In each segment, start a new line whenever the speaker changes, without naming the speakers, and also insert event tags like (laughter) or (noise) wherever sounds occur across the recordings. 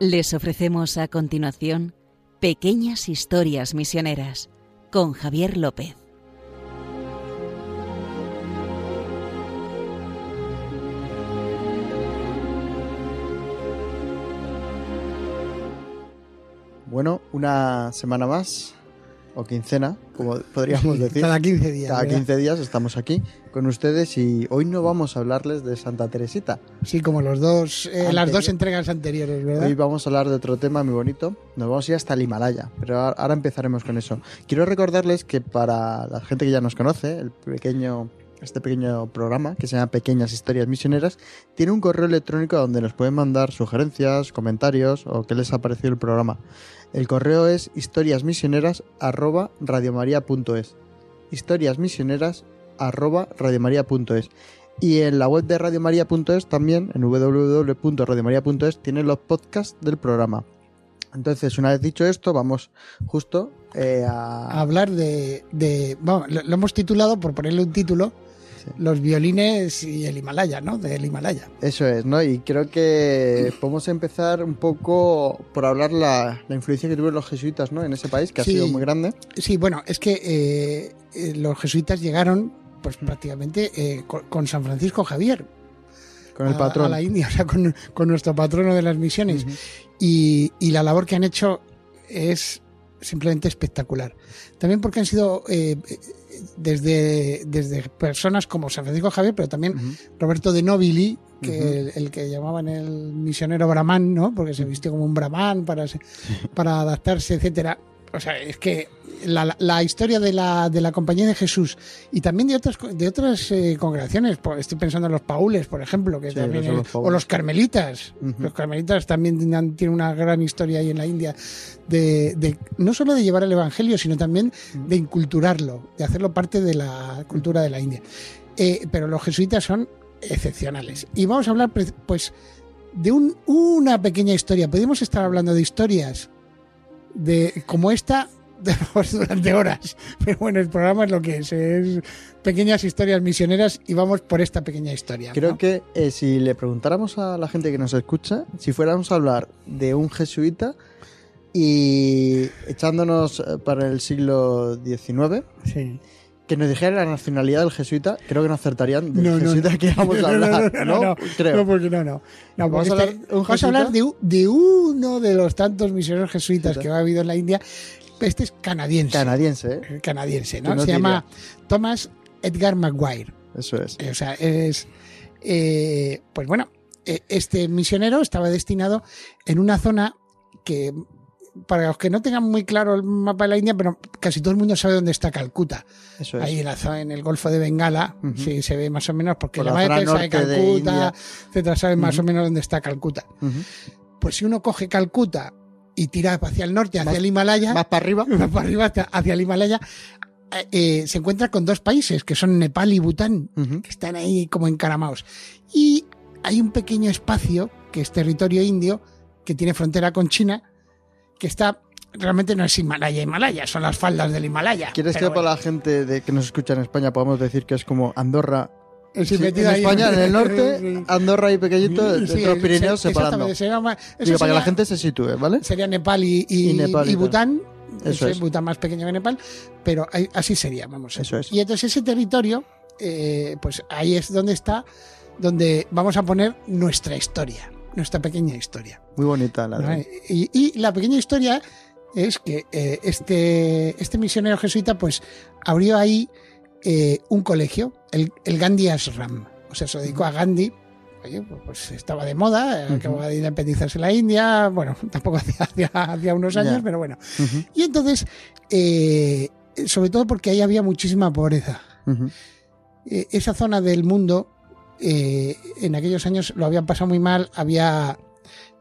Les ofrecemos a continuación Pequeñas Historias Misioneras con Javier López.
Bueno, una semana más, o quincena, como (laughs) podríamos decir.
Cada 15 días.
Cada
¿verdad?
15 días estamos aquí con ustedes y hoy no vamos a hablarles de Santa Teresita.
Sí, como los dos, eh, las dos entregas anteriores, ¿verdad?
Hoy vamos a hablar de otro tema muy bonito. Nos vamos a ir hasta el Himalaya, pero ahora empezaremos con eso. Quiero recordarles que para la gente que ya nos conoce, el pequeño, este pequeño programa que se llama Pequeñas Historias Misioneras, tiene un correo electrónico donde nos pueden mandar sugerencias, comentarios o qué les ha parecido el programa. El correo es historiasmisioneras@radiomaria.es. historiasmisioneras@radiomaria.es. Y en la web de radiomaria.es también, en www.radiomaria.es, tienen los podcasts del programa. Entonces, una vez dicho esto, vamos justo eh,
A
a...
hablar de. lo hemos titulado, por ponerle un título,
Sí.
Los violines y el Himalaya, ¿no? Del Himalaya.
Eso es, ¿no? Y creo que podemos empezar un poco por hablar la, la influencia que tuvieron los jesuitas, ¿no? En ese país, que
Sí.
ha sido muy grande.
Sí, bueno, es que eh, eh, los jesuitas llegaron, pues prácticamente eh, con, con San Francisco Javier.
Con el patrón.
A la India, (laughs) o sea, con, con nuestro patrono de las misiones. Y, y la labor que han hecho es simplemente espectacular. También porque han sido eh, desde, desde personas como San Francisco Javier, pero también. Roberto de Nobili, que el, el que llamaban el misionero brahman, ¿no? Porque se vistió como un brahman para, para adaptarse, etcétera. O sea, es que la, la- historia de la, de la Compañía de Jesús y también de otras de otras eh, congregaciones, estoy pensando en los paules, por ejemplo, que
Sí,
también
los
o los carmelitas. Los carmelitas también tienen una gran historia ahí en la India de, de no solo de llevar el evangelio, sino también de inculturarlo, de hacerlo parte de la cultura de la India. Eh, pero los jesuitas son excepcionales. Y vamos a hablar, pues, de un- una pequeña historia. Podemos estar hablando de historias de como esta (laughs) de- durante horas. Pero bueno, el programa es lo que es, es pequeñas historias misioneras y vamos por esta pequeña historia.
Creo
¿no?
que eh, si le preguntáramos a la gente que nos escucha, si fuéramos a hablar de un jesuita y echándonos eh, para el siglo XIX,
Sí.
Que nos dijera la nacionalidad del jesuita, creo que no acertarían del
No, no,
jesuita
no.
que íbamos a hablar.
no,
¿no?
no, no.
Creo.
No, porque no, no. No,
Vamos a
este-
hablar un
vamos a hablar de, de uno de los tantos misioneros jesuitas
Jesuita.
que ha habido en la India. Este es canadiense.
Canadiense, ¿eh?
Eh, canadiense, ¿no?
¿Quién nos
Se
diría?
llama Thomas Edgar Maguire.
Eso es.
Eh, O sea, es. eh, pues bueno, eh, este misionero estaba destinado en una zona que. Para los que no tengan muy claro el mapa de la India, pero casi todo el mundo sabe dónde está Calcuta.
Eso es.
Ahí en, la zona, en el Golfo de Bengala, sí se ve más o menos, porque
Por
la madre de Calcuta, etcétera, sabe más o menos dónde está Calcuta. Pues si uno coge Calcuta y tira hacia el norte, hacia
Más-
el Himalaya,
Más para arriba. (laughs)
más para arriba hacia, hacia el Himalaya, eh, eh, se encuentra con dos países, que son Nepal y Bután, que están ahí como encaramados. Y hay un pequeño espacio, que es territorio indio, que tiene frontera con China, que está, realmente no es Himalaya, Himalaya, son las faldas del Himalaya.
¿Quieres que para la gente de, que nos escucha en España podamos decir que es como Andorra?
sí,
Sí, en. España, en el norte,
Sí.
Andorra y pequeñito,
Sí,
los Pirineos
se-
separando.
exactamente, se llama- eso
Digo, para que la
sería-
gente se sitúe, ¿vale?
sería Nepal y, y,
Y Nepal y
y
tal.
Bután.
Eso es.
Bután más pequeño que Nepal, pero así sería, vamos.
Eso es.
Y entonces ese territorio, eh, pues ahí es donde está, donde vamos a poner nuestra historia, nuestra pequeña historia.
Muy bonita la de...
Y, y la pequeña historia es que eh, este, este misionero jesuita pues abrió ahí eh, un colegio, el, el Gandhi Ashram. O sea, se dedicó a Gandhi. Oye, pues estaba de moda,
Ujú.
acababa de independizarse la India, bueno, (laughs) tampoco hacía, unos años, pero bueno. Y entonces, eh, sobre todo porque ahí había muchísima pobreza. esa zona del mundo, eh, en aquellos años lo habían pasado muy mal, había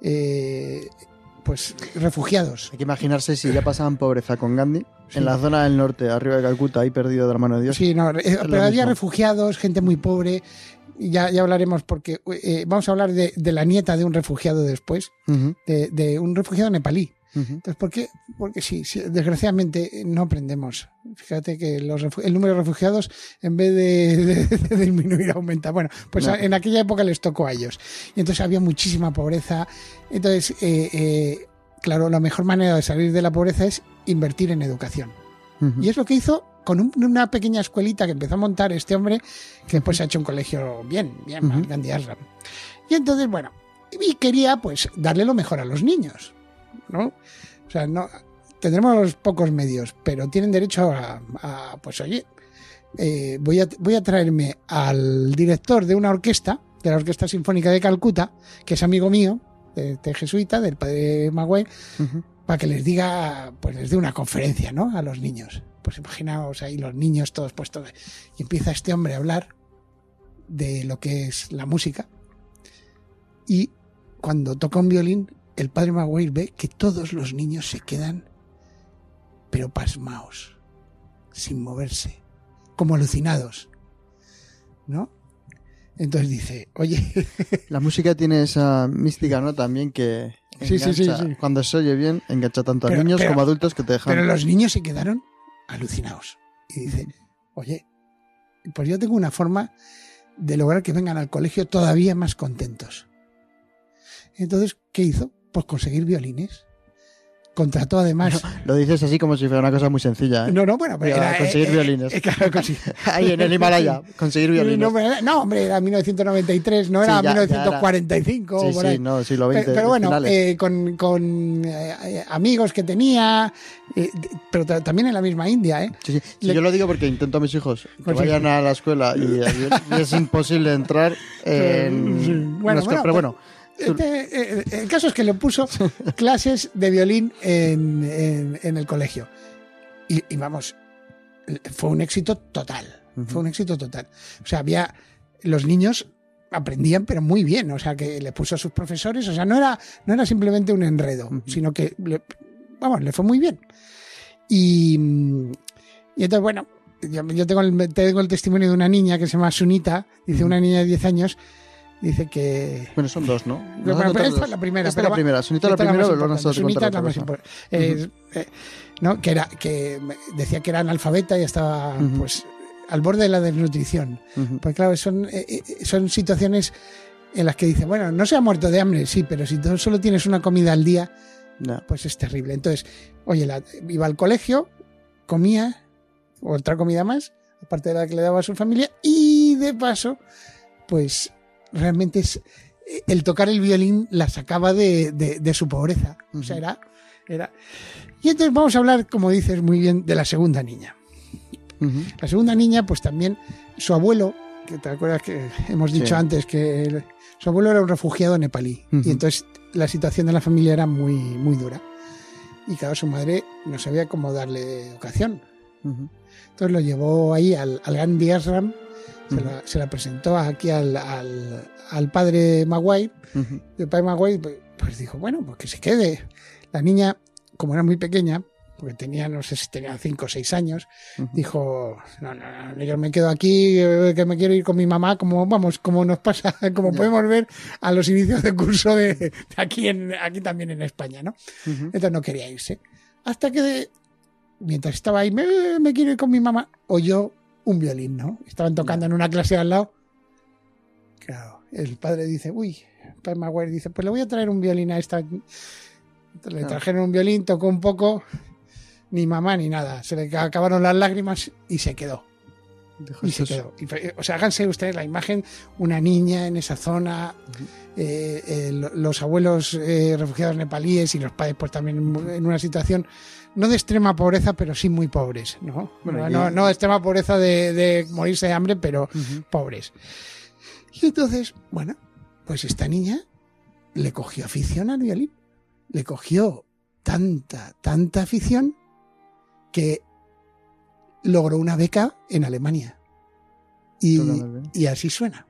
eh, pues refugiados.
Hay que imaginarse si ya pasaban pobreza con Gandhi,
Sí.
en la zona del norte, arriba de Calcuta, ahí perdido de la mano de Dios.
Sí, no, eh, pero había refugiados, gente muy pobre. Ya, ya hablaremos porque eh, vamos a hablar de, de la nieta de un refugiado después, de, de un refugiado nepalí. Entonces, ¿por qué? Porque sí, sí, desgraciadamente no aprendemos. Fíjate que los el número de refugiados, en vez de, de- de disminuir, aumenta. Bueno, pues
No.
en aquella época les tocó a ellos. Y entonces había muchísima pobreza. Entonces, eh, eh, claro, la mejor manera de salir de la pobreza es invertir en educación. Y es lo que hizo con un- una pequeña escuelita que empezó a montar este hombre, que después se ha hecho un colegio bien, bien. Gandhi Ashram. Y entonces, bueno, y quería pues darle lo mejor a los niños, ¿no? O sea, no tendremos pocos medios, pero tienen derecho a, a, pues oye, eh, voy, a, voy a traerme al director de una orquesta, de la Orquesta Sinfónica de Calcuta, que es amigo mío, de, de jesuita, del padre
Ujú.
para que les diga, pues les dé una conferencia, ¿no? A los niños. Pues imaginaos ahí los niños todos puestos. Y empieza este hombre a hablar de lo que es la música. Y cuando toca un violín, el padre Maguire ve que todos los niños se quedan, pero pasmaos, sin moverse, como alucinados. ¿No? Entonces dice, oye, (laughs)
La música tiene esa mística, ¿no? También que
Sí, sí, sí, sí.
cuando se oye bien, engancha tanto a niños
pero-
como a adultos que te dejan.
Pero los niños se quedaron alucinados. Y dice, oye, pues yo tengo una forma de lograr que vengan al colegio todavía más contentos. Entonces, ¿qué hizo? Pues conseguir violines. Contrató además...
Lo dices así como si fuera una cosa muy sencilla. ¿eh?
No, no, bueno, pero
Mira,
era,
conseguir
eh,
violines.
eh, claro, (laughs)
Ahí en el Himalaya, (laughs) conseguir violines.
No, pero era- no, hombre, era 1993, no
Sí,
era
ya- ya era.
1945
sí,
por
sí, no, siglo XX.
Pero, pero bueno, eh, con, con, eh, amigos que tenía, pero ta- también en la misma India, ¿eh?
Sí, sí. Sí,
le-
yo lo digo porque intento a mis hijos que
Pues
vayan a la escuela y, y es imposible entrar (laughs) en una
Bueno,
escuela.
bueno,
pero bueno,
Este, eh, el caso es que le puso (laughs) clases de violín en, en- en el colegio. Y, y vamos, fue un éxito total. Fue un éxito total. O sea, había. Los niños aprendían, pero muy bien. O sea, que le puso a sus profesores. O sea, no era, no era simplemente un enredo, sino que, le- vamos, le fue muy bien. Y, y entonces, bueno, yo, yo tengo, el, tengo el testimonio de una niña que se llama Sunita. Dice una niña de 10 años. Dice que,
bueno, son dos, ¿no? han
pero
contado
esta
dos.
es la primera.
Esta es
pero
la primera. Sunita la primera,
más
pero de
Sunita la más importante. Eh, eh, ¿no? Que era que decía que era analfabeta y estaba pues al borde de la desnutrición.
Ujú.
Pues claro, son, eh, eh, son situaciones en las que dice, bueno, no se ha muerto de hambre, sí, pero si tú solo tienes una comida al día,
Ya.
pues es terrible. Entonces, oye, la- iba al colegio, comía otra comida más, aparte de la que le daba a su familia, y de paso, pues realmente es el tocar el violín la sacaba de, de- de su pobreza. O sea, era, era. Y entonces vamos a hablar, como dices muy bien, de la segunda niña. La segunda niña, pues también su abuelo, que te acuerdas que hemos dicho
Sí.
antes que su abuelo era un refugiado nepalí.
Ujú.
Y entonces la situación de la familia era muy, muy dura. Y claro, su madre no sabía cómo darle educación.
Ujú.
Entonces lo llevó ahí al, al Gandhi Ashram, se, la, se la presentó aquí al, al, al padre Maguire. Y el padre Maguire pues, pues dijo, bueno, pues que se quede. La niña, como era muy pequeña, porque tenía, no sé si tenía 5 o 6 años, dijo, no, no, no, yo me quedo aquí, eh, que me quiero ir con mi mamá, como vamos, como nos pasa, (laughs) como podemos ver a los inicios de curso de, de aquí, en, aquí también en España, ¿no?
Ujú.
Entonces no quería irse. Hasta que, mientras estaba ahí, me, me quiero ir con mi mamá, oyó un violín, ¿no? Estaban tocando en una clase al lado. Claro, el padre dice, uy, Maguire dice, pues le voy a traer un violín a esta. Le trajeron un violín, tocó un poco, ni mamá ni nada. Se le acabaron las lágrimas y se quedó. Y se
"Esto es-
quedó. Fue- o sea, háganse ustedes la imagen, una niña en esa zona, eh, eh, lo- los abuelos eh, refugiados nepalíes y los padres pues también en una situación no de extrema pobreza, pero sí muy pobres, ¿no?
Bueno,
no,
y-
no, no de extrema pobreza de, de morirse de hambre, pero pobres. Y entonces, bueno, pues esta niña le cogió afición al violín. Le cogió tanta, tanta afición que logró una beca en Alemania. Y, así suena.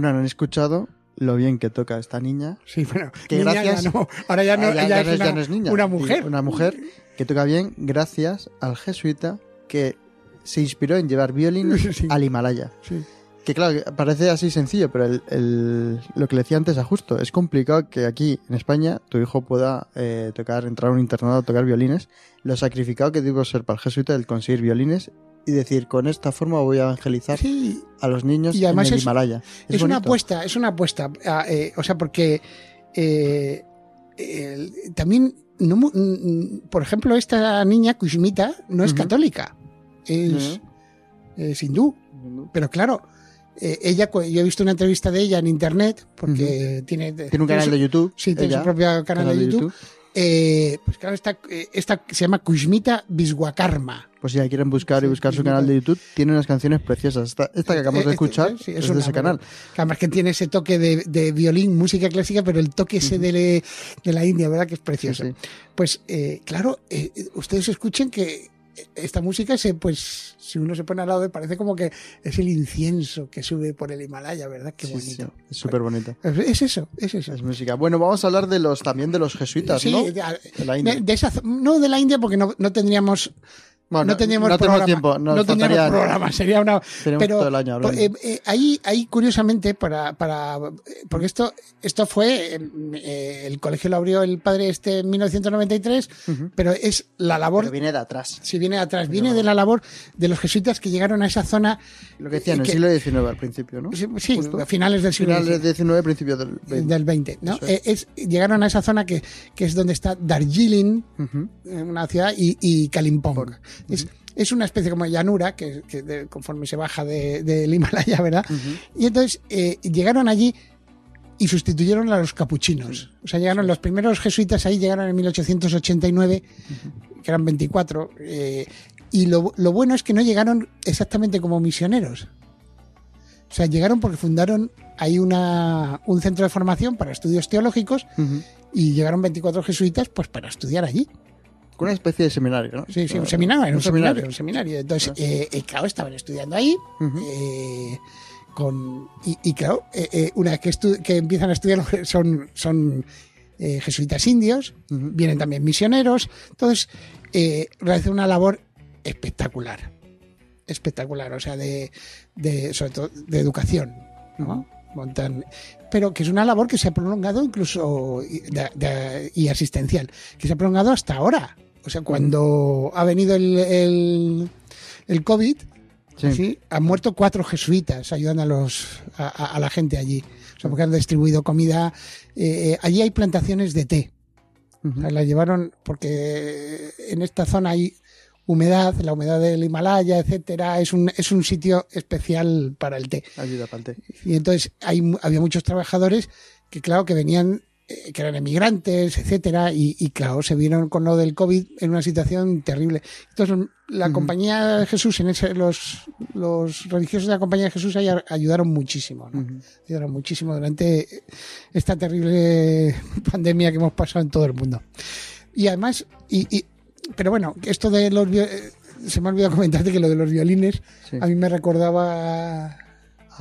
Bueno, no han escuchado lo bien que toca esta niña.
Sí, bueno,
Que
niña
gracias-
ya no. Ahora ya no,
ya-
ella
ya
es, una,
ya no es niña.
una mujer.
Una mujer que toca bien gracias al jesuita que se inspiró en llevar violines (laughs)
Sí.
al Himalaya.
Sí.
Que claro, parece así sencillo, pero el, el- lo que le decía antes a justo, es complicado que aquí en España tu hijo pueda eh, tocar, entrar a un internado a tocar violines. Lo sacrificado que tuvo que ser para el jesuita el conseguir violines y decir, con esta forma voy a evangelizar
Sí,
a los niños
Y además
en el
es-
Himalaya.
es, una apuesta, es una apuesta. ah, eh, o sea, porque eh, también, no por ejemplo, esta niña, Kushmita, no es católica, es, es hindú. Pero claro, eh, ella, yo he visto una entrevista de ella en internet, porque tiene,
Tiene un canal
su-
de YouTube.
Sí, tiene
ella,
su propio canal, de, YouTube. Eh, pues claro, esta, eh, esta se llama Kushmita Viswakarma.
Pues si ya quieren buscar y buscar su canal de. YouTube, tiene unas canciones preciosas. Esta, esta que acabamos de
este-
escuchar
sí,
es, de ese canal.
que Además que tiene ese toque de, de violín, música clásica, pero el toque ese de, de la India, ¿verdad? Que es precioso.
Sí.
Pues eh, claro, ustedes escuchen que esta música, se, pues si uno se pone al lado, parece como que es el incienso que sube por el Himalaya, ¿verdad? Qué
Sí,
bonito.
sí, es súper bonito.
Es, es eso, es eso.
Es música. Bueno, vamos a hablar de los también de los jesuitas,
Sí,
¿no?
de,
De la India.
de- esa no de la India porque no, no tendríamos
Bueno,
no teníamos
no
programa,
tiempo,
no
faltaría-
programa, sería una pero
todo el año hablando.
eh, eh, ahí, ahí curiosamente para, para porque esto esto fue eh, el colegio lo abrió el padre este en 1993,
Ujú.
pero es la labor
Pero viene de atrás.
si viene de atrás, viene de la labor de los jesuitas que llegaron a esa zona
Lo que decían en el siglo XIX al principio, ¿no?
sí, sí, a finales del siglo
Finales
XIX.
del XIX, principios del XX.
del 20, ¿no? Eh, es, llegaron a esa zona que, que es donde está Darjeeling, una ciudad, y, y Kalimpong. Es, es una especie como de llanura que, que de- conforme se baja de- del Himalaya, ¿verdad? Y entonces eh, llegaron allí y sustituyeron a los capuchinos. O sea, llegaron los primeros jesuitas ahí, llegaron en 1889, que eran 24. eh, y lo, lo bueno es que no llegaron exactamente como misioneros. O sea, llegaron porque fundaron ahí una, un centro de formación para estudios teológicos y llegaron 24 jesuitas pues para estudiar allí.
Con una especie de seminario, ¿no?
Sí, sí, un
Ah,
seminario, era un, seminario,
seminario.
un seminario. Entonces, eh, eh, claro, estaban estudiando ahí. Eh, con, y, y claro, eh, una vez que, empiezan a estudiar son, son jesuitas indios, vienen también misioneros. Entonces, realizan una labor espectacular. Espectacular, o sea, de, de sobre todo de educación. ¿no? Montan, pero que es una labor que se ha prolongado incluso y, de- de- y asistencial, que se ha prolongado hasta ahora. O sea, cuando ha venido el, el, el COVID,
Sí.
¿sí? han muerto cuatro jesuitas ayudando a, los, a, la gente allí. O sea, porque han distribuido comida. Eh, eh, allí hay plantaciones de té.
Ujú.
O sea, la llevaron porque en esta zona hay humedad, la humedad del Himalaya, etcétera. Es un, es un sitio especial para el té.
Ayuda para el té.
Y entonces hay, había muchos trabajadores que, claro, que venían, que eran emigrantes, etcétera, y, y, claro, se vieron con lo del COVID en una situación terrible. Entonces, la
Ujú.
compañía de Jesús, en ese, los, los religiosos de la compañía de Jesús ayudaron muchísimo, ¿no? Ayudaron muchísimo durante esta terrible (laughs) pandemia que hemos pasado en todo el mundo. Y además, y, y- pero bueno, esto de los eh, se me ha olvidado (laughs) comentarte que lo de los violines
Sí.
a mí me recordaba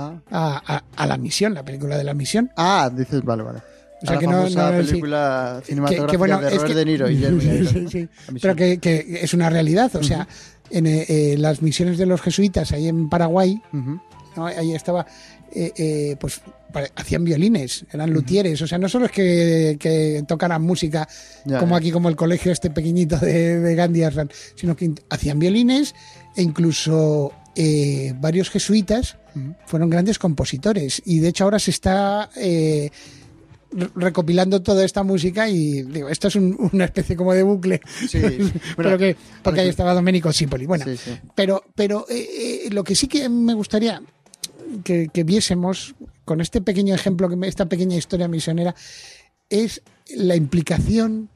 Ah.
a, a- a la misión, la película de la misión.
Ah, dices, vale, vale.
O sea
A la
que no- no,
película cinematográfica
que bueno,
de
es
Robert
que-
De Niro y (laughs)
Sí, sí. Pero que, que es una realidad, o sea, en eh, eh, las misiones de los jesuitas ahí en Paraguay, ahí estaba, eh, eh, pues hacían violines, eran luthieres, o sea, no solo es que, que tocaran música
Ya,
como
ya.
aquí, como el colegio este pequeñito de, de Gandhi Arran, sino que hacían violines e incluso varios jesuitas fueron grandes compositores. Y de hecho ahora se está recopilando toda esta música y digo, esto es un- una especie como de bucle,
Sí, (laughs)
pero que, porque ahí estaba Domenico Cipoli. Bueno,
Sí, sí.
pero, pero eh, eh, lo que sí que me gustaría que, que viésemos con este pequeño ejemplo, esta pequeña historia misionera, es la implicación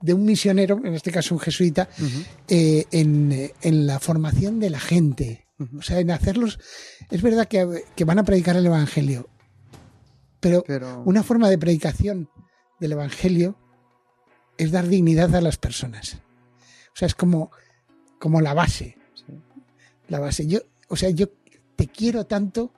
de un misionero, en este caso un jesuita, eh, en, en la formación de la gente. O sea, en hacerlos. Es verdad que, que van a predicar el Evangelio, pero,
Pero-
una forma de predicación del Evangelio es dar dignidad a las personas. O sea, es como, como la base.
Sí.
La base. Yo, o sea, yo te quiero tanto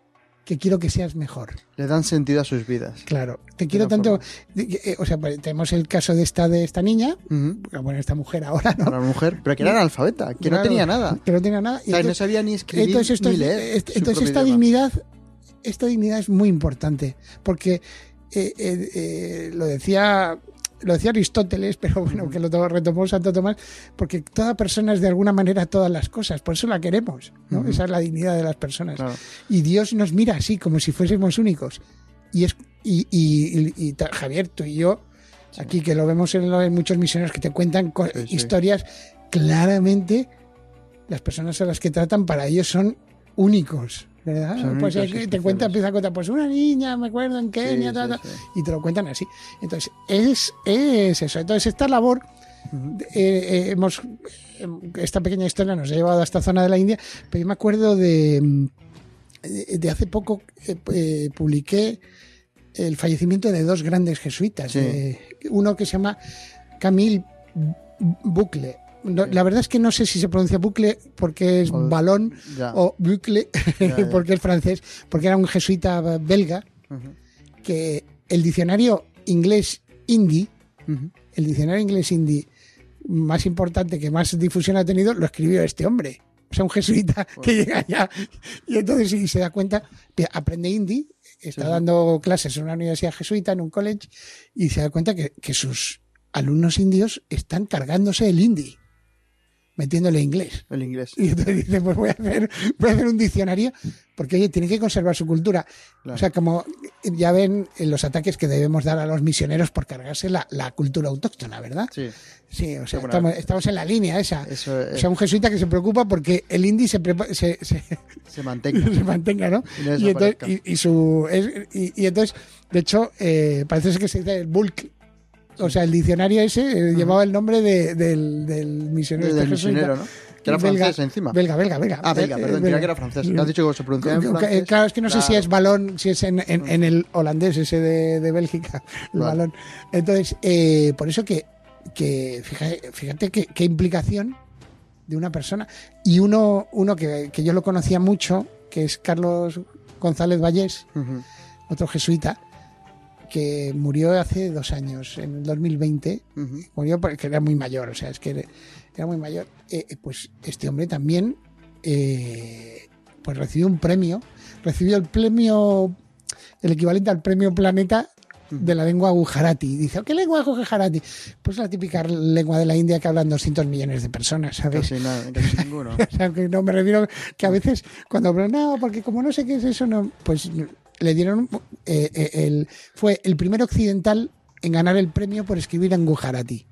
que quiero que seas mejor.
Le dan sentido a sus vidas.
Claro, te quiero
una
tanto. eh, O sea, pues, tenemos el caso de esta de esta niña, bueno, esta mujer ahora, ¿no?
La mujer, pero que era analfabeta, que no tenía nada.
Que no tenía nada.
O sea, no sabía ni escribir
entonces, esto
ni leer.
entonces esta
idioma.
dignidad, esta dignidad es muy importante, porque eh, eh, eh, lo decía lo decía Aristóteles, (laughs) pero bueno, que lo to- retomó Santo Tomás, porque toda persona es de alguna manera todas las cosas, por eso la queremos, ¿no?
Ujú.
Esa es la dignidad de las personas.
Claro.
Y Dios nos mira así, como si fuésemos únicos. Y es y, y- y- y ta- Javier, tú y yo, aquí que lo vemos en, muchos misioneros que te cuentan co-
Sí, sí.
historias, claramente las personas a las que tratan para ellos son únicos. ¿Verdad?
Son
pues aquí te cuenta,
especiales.
empieza a contar, pues una niña, me acuerdo en Kenia,
Sí,
ta,
sí,
ta,
sí.
y te lo cuentan así. Entonces, es, es eso. Entonces, esta labor eh, eh, hemos eh, esta pequeña historia nos ha llevado a esta zona de la India, pero yo me acuerdo de, mm, de de hace poco eh, eh, publiqué el fallecimiento de dos grandes jesuitas, eh, uno que se llama Camille Bucle. No, la verdad es que no sé si se pronuncia bucle porque es
O-
balón
Ya.
o bucle
Ya, ya. (laughs)
porque es francés, porque era un jesuita belga que el diccionario inglés indie el diccionario inglés indie más importante que más difusión ha tenido lo escribió este hombre. O sea, un jesuita (laughs) que llega allá y entonces se da cuenta, aprende hindi, está
Sí.
dando clases en una universidad jesuita, en un college, y se da cuenta que, que sus alumnos indios están cargándose el hindi, metiéndole inglés.
El inglés.
Y entonces dice, pues voy a hacer, voy a hacer un diccionario, porque oye, tiene que conservar su cultura.
Claro.
O sea, como ya ven en los ataques que debemos dar a los misioneros por cargarse la, la cultura autóctona, ¿verdad?
Sí,
Sí, o sea, estamos, estamos en la línea esa.
eso
O sea, un jesuita que se preocupa porque el indie se, se, se, (laughs)
se mantenga. (laughs)
se mantenga, ¿no?
Y no
Y, entonces, y, y su, es- y, entonces, de hecho, eh, parece ser que se dice el bulk. O sea, el diccionario ese eh, llevaba el nombre de- del, del misionero.
Desde
este
misionero, ¿no? Que era
Belga-
francés encima.
Belga, belga, belga.
Ah, belga,
Eh,
perdón,
belga.
creía que era francés. Que has dicho que se pronuncia en
Eh,
francés.
Claro, es que no sé si es balón, si es en, en- en el holandés ese de, de Bélgica, (laughs) el
Vale.
balón. Entonces, eh, por eso que, que fíjate, fíjate qué, qué implicación de una persona. Y uno, uno que, que yo lo conocía mucho, que es Carlos González Vallés, otro jesuita, que murió hace dos años, en el 2020,
Ujú.
murió porque era muy mayor, o sea, es que era- muy mayor. Eh, eh, pues este hombre también eh, pues recibió un premio, recibió el premio, el equivalente al premio Planeta de la lengua Gujarati. Dice, ¿qué lengua es Gujarati? Pues la típica lengua de la India que hablan 200 millones de personas, ¿sabes?
Casi, nada, casi (laughs) ninguno.
O sea, que no me refiero que a veces cuando hablan, no, porque como no sé qué es eso, no, pues le dieron, eh, eh, el, fue el primer occidental en ganar el premio por escribir en Gujarati.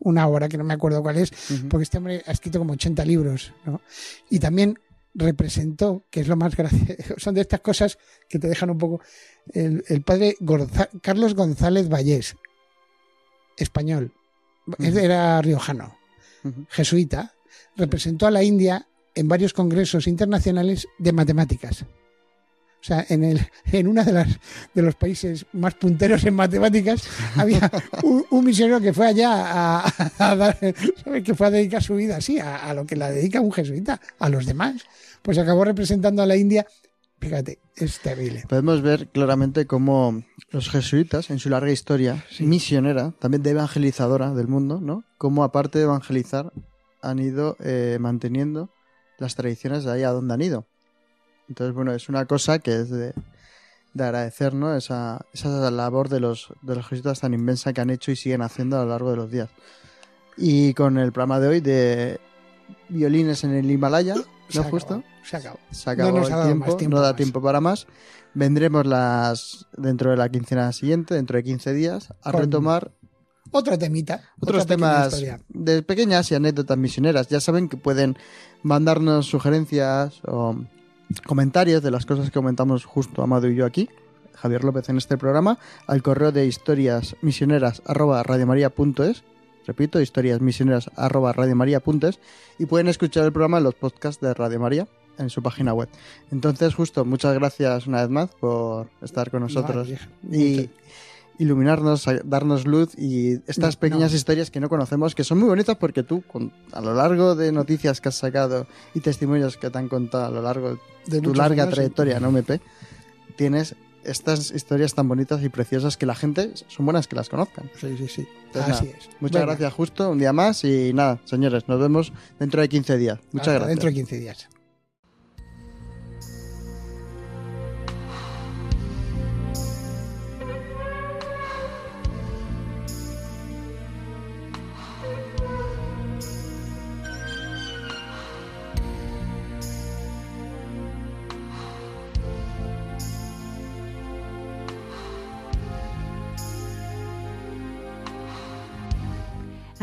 Una obra que no me acuerdo cuál es, porque este hombre ha escrito como 80 libros, ¿no? Y también representó, que es lo más gracioso, (laughs) son de estas cosas que te dejan un poco, el, el padre Gorza- Carlos González Vallés, español, era riojano, jesuita, representó a la India en varios congresos internacionales de matemáticas. Sea, en, el, en uno de, las, de los países más punteros en matemáticas (laughs) había un, un misionero que fue allá a, a dar, ¿sabes? que fue a dedicar su vida así, a, a lo que la dedica un jesuita, a los demás. Pues acabó representando a la India. Fíjate, es terrible.
Podemos ver claramente cómo los jesuitas, en su larga historia
Sí.
misionera, también de evangelizadora del mundo, ¿no? Cómo aparte de evangelizar, han ido eh, manteniendo las tradiciones de ahí a donde han ido. Entonces, bueno, es una cosa que es de, de agradecer, ¿no? Esa, esa labor de los, de los jesuitas tan inmensa que han hecho y siguen haciendo a lo largo de los días. Y con el programa de hoy de violines en el Himalaya,
Se
¿no?
acabó,
Justo
Se acabó.
se acabó
No nos ha
el
dado
tiempo,
más tiempo
no da
más.
tiempo para más. Vendremos las dentro de la quincena siguiente, dentro de 15 días, a
Con
retomar
Otro temita.
otros temas
historia.
de pequeñas y anécdotas misioneras. Ya saben que pueden mandarnos sugerencias o comentarios de las cosas que comentamos justo Amado y yo aquí, Javier López en este programa, al correo de historias misioneras Repito, historias misioneras y pueden escuchar el programa en los podcasts de Radio María en su página web. Entonces, justo, muchas gracias una vez más por estar con nosotros
Vale,
y iluminarnos, darnos luz y estas pequeñas historias que no conocemos, que son muy bonitas porque tú, con, a lo largo de noticias que has sacado y testimonios que te han contado a lo largo de tu larga trayectoria sí. en OMP, tienes estas historias tan bonitas y preciosas que la gente son buenas que las conozcan.
Sí, sí, sí.
Entonces,
Así es.
Muchas gracias, Justo, un día más y nada, señores, nos vemos dentro de 15 días. Muchas gracias.
Dentro de 15 días.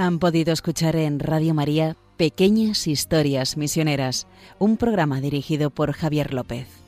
Han podido escuchar en Radio María Pequeñas Historias Misioneras, un programa dirigido por Javier López.